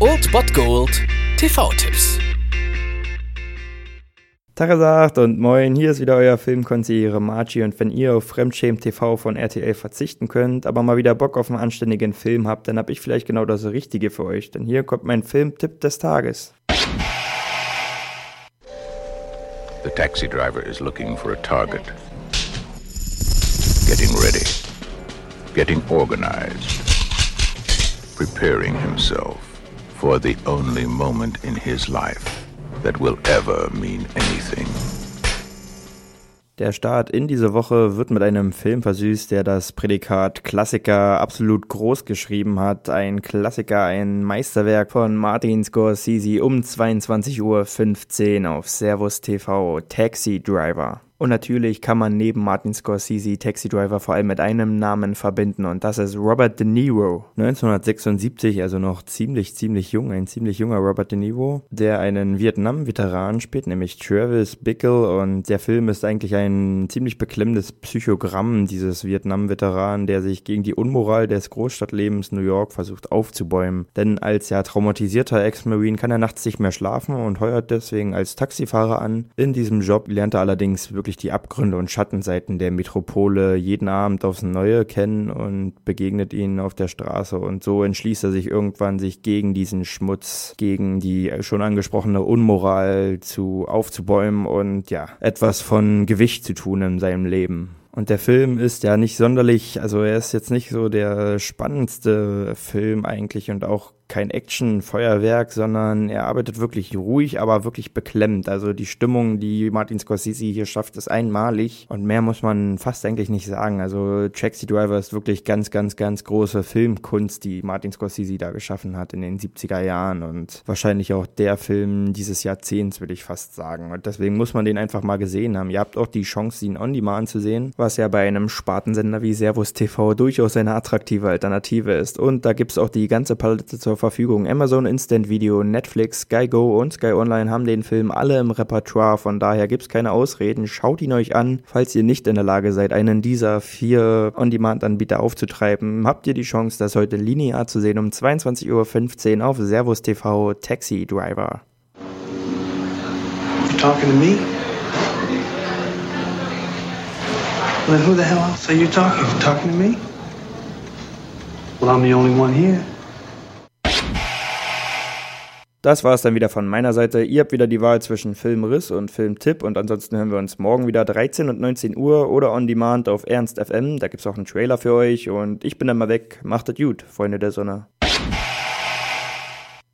Old Bot Gold TV-Tipps. Tagesagt und moin, hier ist wieder euer Filmkonsigliere Margie und wenn ihr auf Fremdschämen TV von RTL verzichten könnt, aber mal wieder Bock auf einen anständigen Film habt, dann hab ich vielleicht genau das Richtige für euch, denn hier kommt mein Filmtipp des Tages. The taxi driver is looking for a target. Getting ready. Getting organized. Preparing himself for the only moment in his life that will ever mean anything. Der Start in diese Woche wird mit einem Film versüßt, der das Prädikat Klassiker absolut groß geschrieben hat. Ein Klassiker, ein Meisterwerk von Martin Scorsese um 22.15 Uhr auf Servus TV, Taxi Driver. Und natürlich kann man neben Martin Scorsese Taxi Driver vor allem mit einem Namen verbinden und das ist Robert De Niro. 1976, also noch ziemlich, ziemlich jung, ein ziemlich junger Robert De Niro, der einen Vietnam-Veteran spielt, nämlich Travis Bickle und der Film ist eigentlich ein ziemlich beklemmendes Psychogramm dieses Vietnam-Veteran, der sich gegen die Unmoral des Großstadtlebens New York versucht aufzubäumen. Denn als ja traumatisierter Ex-Marine kann er nachts nicht mehr schlafen und heuert deswegen als Taxifahrer an. In diesem Job lernt er allerdings wirklich wirklich die Abgründe und Schattenseiten der Metropole jeden Abend aufs Neue kennen und begegnet ihnen auf der Straße. Und so entschließt er sich irgendwann, sich gegen diesen Schmutz, gegen die schon angesprochene Unmoral zu aufzubäumen und ja, etwas von Gewicht zu tun in seinem Leben. Und der Film ist ja nicht sonderlich, also er ist jetzt nicht so der spannendste Film eigentlich und auch kein Action-Feuerwerk, sondern er arbeitet wirklich ruhig, aber wirklich beklemmt. Also die Stimmung, die Martin Scorsese hier schafft, ist einmalig und mehr muss man fast eigentlich nicht sagen. Also Taxi Driver ist wirklich ganz, ganz, ganz große Filmkunst, die Martin Scorsese da geschaffen hat in den 70er Jahren und wahrscheinlich auch der Film dieses Jahrzehnts, würde ich fast sagen. Und deswegen muss man den einfach mal gesehen haben. Ihr habt auch die Chance, ihn on demand zu sehen, was ja bei einem Spartensender wie Servus TV durchaus eine attraktive Alternative ist. Und da gibt's auch die ganze Palette zur Verfügung. Amazon Instant Video, Netflix, Sky Go und Sky Online haben den Film alle im Repertoire, von daher gibt's keine Ausreden. Schaut ihn euch an. Falls ihr nicht in der Lage seid, einen dieser vier On-Demand-Anbieter aufzutreiben, habt ihr die Chance, das heute linear zu sehen um 22.15 Uhr auf Servus TV Taxi Driver. You talking to me? Well, who the hell else are you talking? You talking to me? Well, I'm the only one here. Das war es dann wieder von meiner Seite. Ihr habt wieder die Wahl zwischen Filmriss und Filmtipp und ansonsten hören wir uns morgen wieder 13 und 19 Uhr oder on demand auf Ernst FM. Da gibt's auch einen Trailer für euch und ich bin dann mal weg. Macht es gut, Freunde der Sonne.